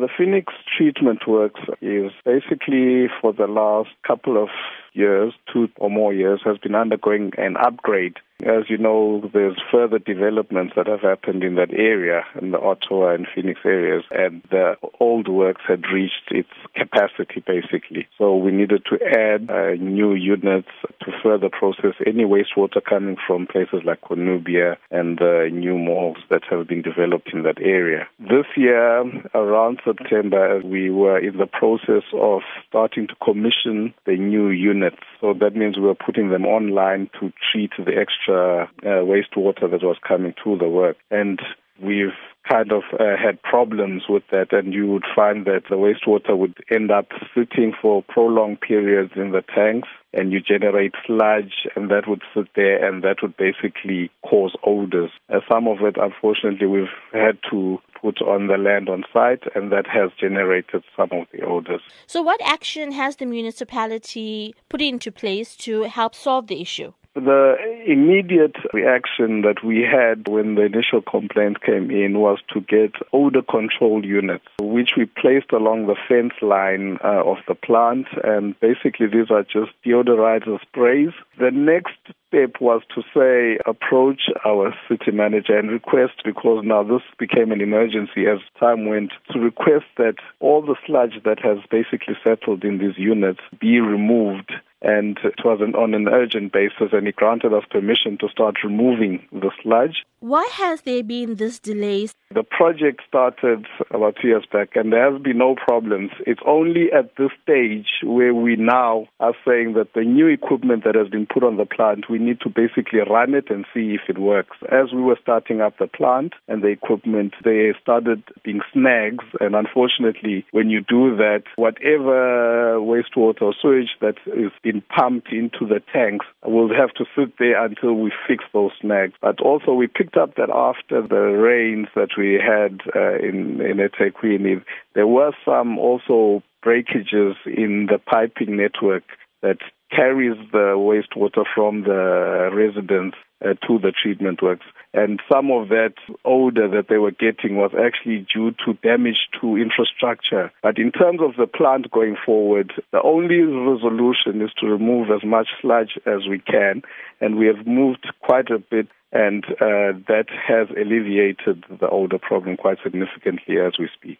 The Phoenix Treatment Works is basically for the last couple of years, two or more years, has been undergoing an upgrade. As you know, there's further developments that have happened in that area, in the Ottawa and Phoenix areas, and the old works had reached its capacity basically. So we needed to add uh, new units to further process any wastewater coming from places like Cornubia and uh, new malls that have been developed in that area. This year, around September, we were in the process of starting to commission the new units. So that means we were putting them online to treat the extra uh, wastewater that was coming to the work. And we've kind of uh, had problems with that, and you would find that the wastewater would end up sitting for prolonged periods in the tanks, and you generate sludge, and that would sit there, and that would basically cause odors. Uh, some of it, unfortunately, we've had to put on the land on site, and that has generated some of the odors. So, what action has the municipality put into place to help solve the issue? The immediate reaction that we had when the initial complaint came in was to get odor control units, which we placed along the fence line uh, of the plant. And basically, these are just deodorizer sprays. The next step was to say, approach our city manager and request, because now this became an emergency as time went, to request that all the sludge that has basically settled in these units be removed and it was an, on an urgent basis, and he granted us permission to start removing the sludge. Why has there been this delay? The project started about two years back, and there has been no problems. It's only at this stage where we now are saying that the new equipment that has been put on the plant, we need to basically run it and see if it works. As we were starting up the plant and the equipment, they started being snags, and unfortunately, when you do that, whatever wastewater or sewage that is been pumped into the tanks will have to sit there until we fix those snags. But also, we picked up that after the rains that we had uh, in in eThekwini, there were some also breakages in the piping network that carries the wastewater from the residents uh, to the treatment works. And some of that odor that they were getting was actually due to damage to infrastructure. But in terms of the plant going forward, the only resolution is to remove as much sludge as we can. And we have moved quite a bit and uh, that has alleviated the odor problem quite significantly as we speak.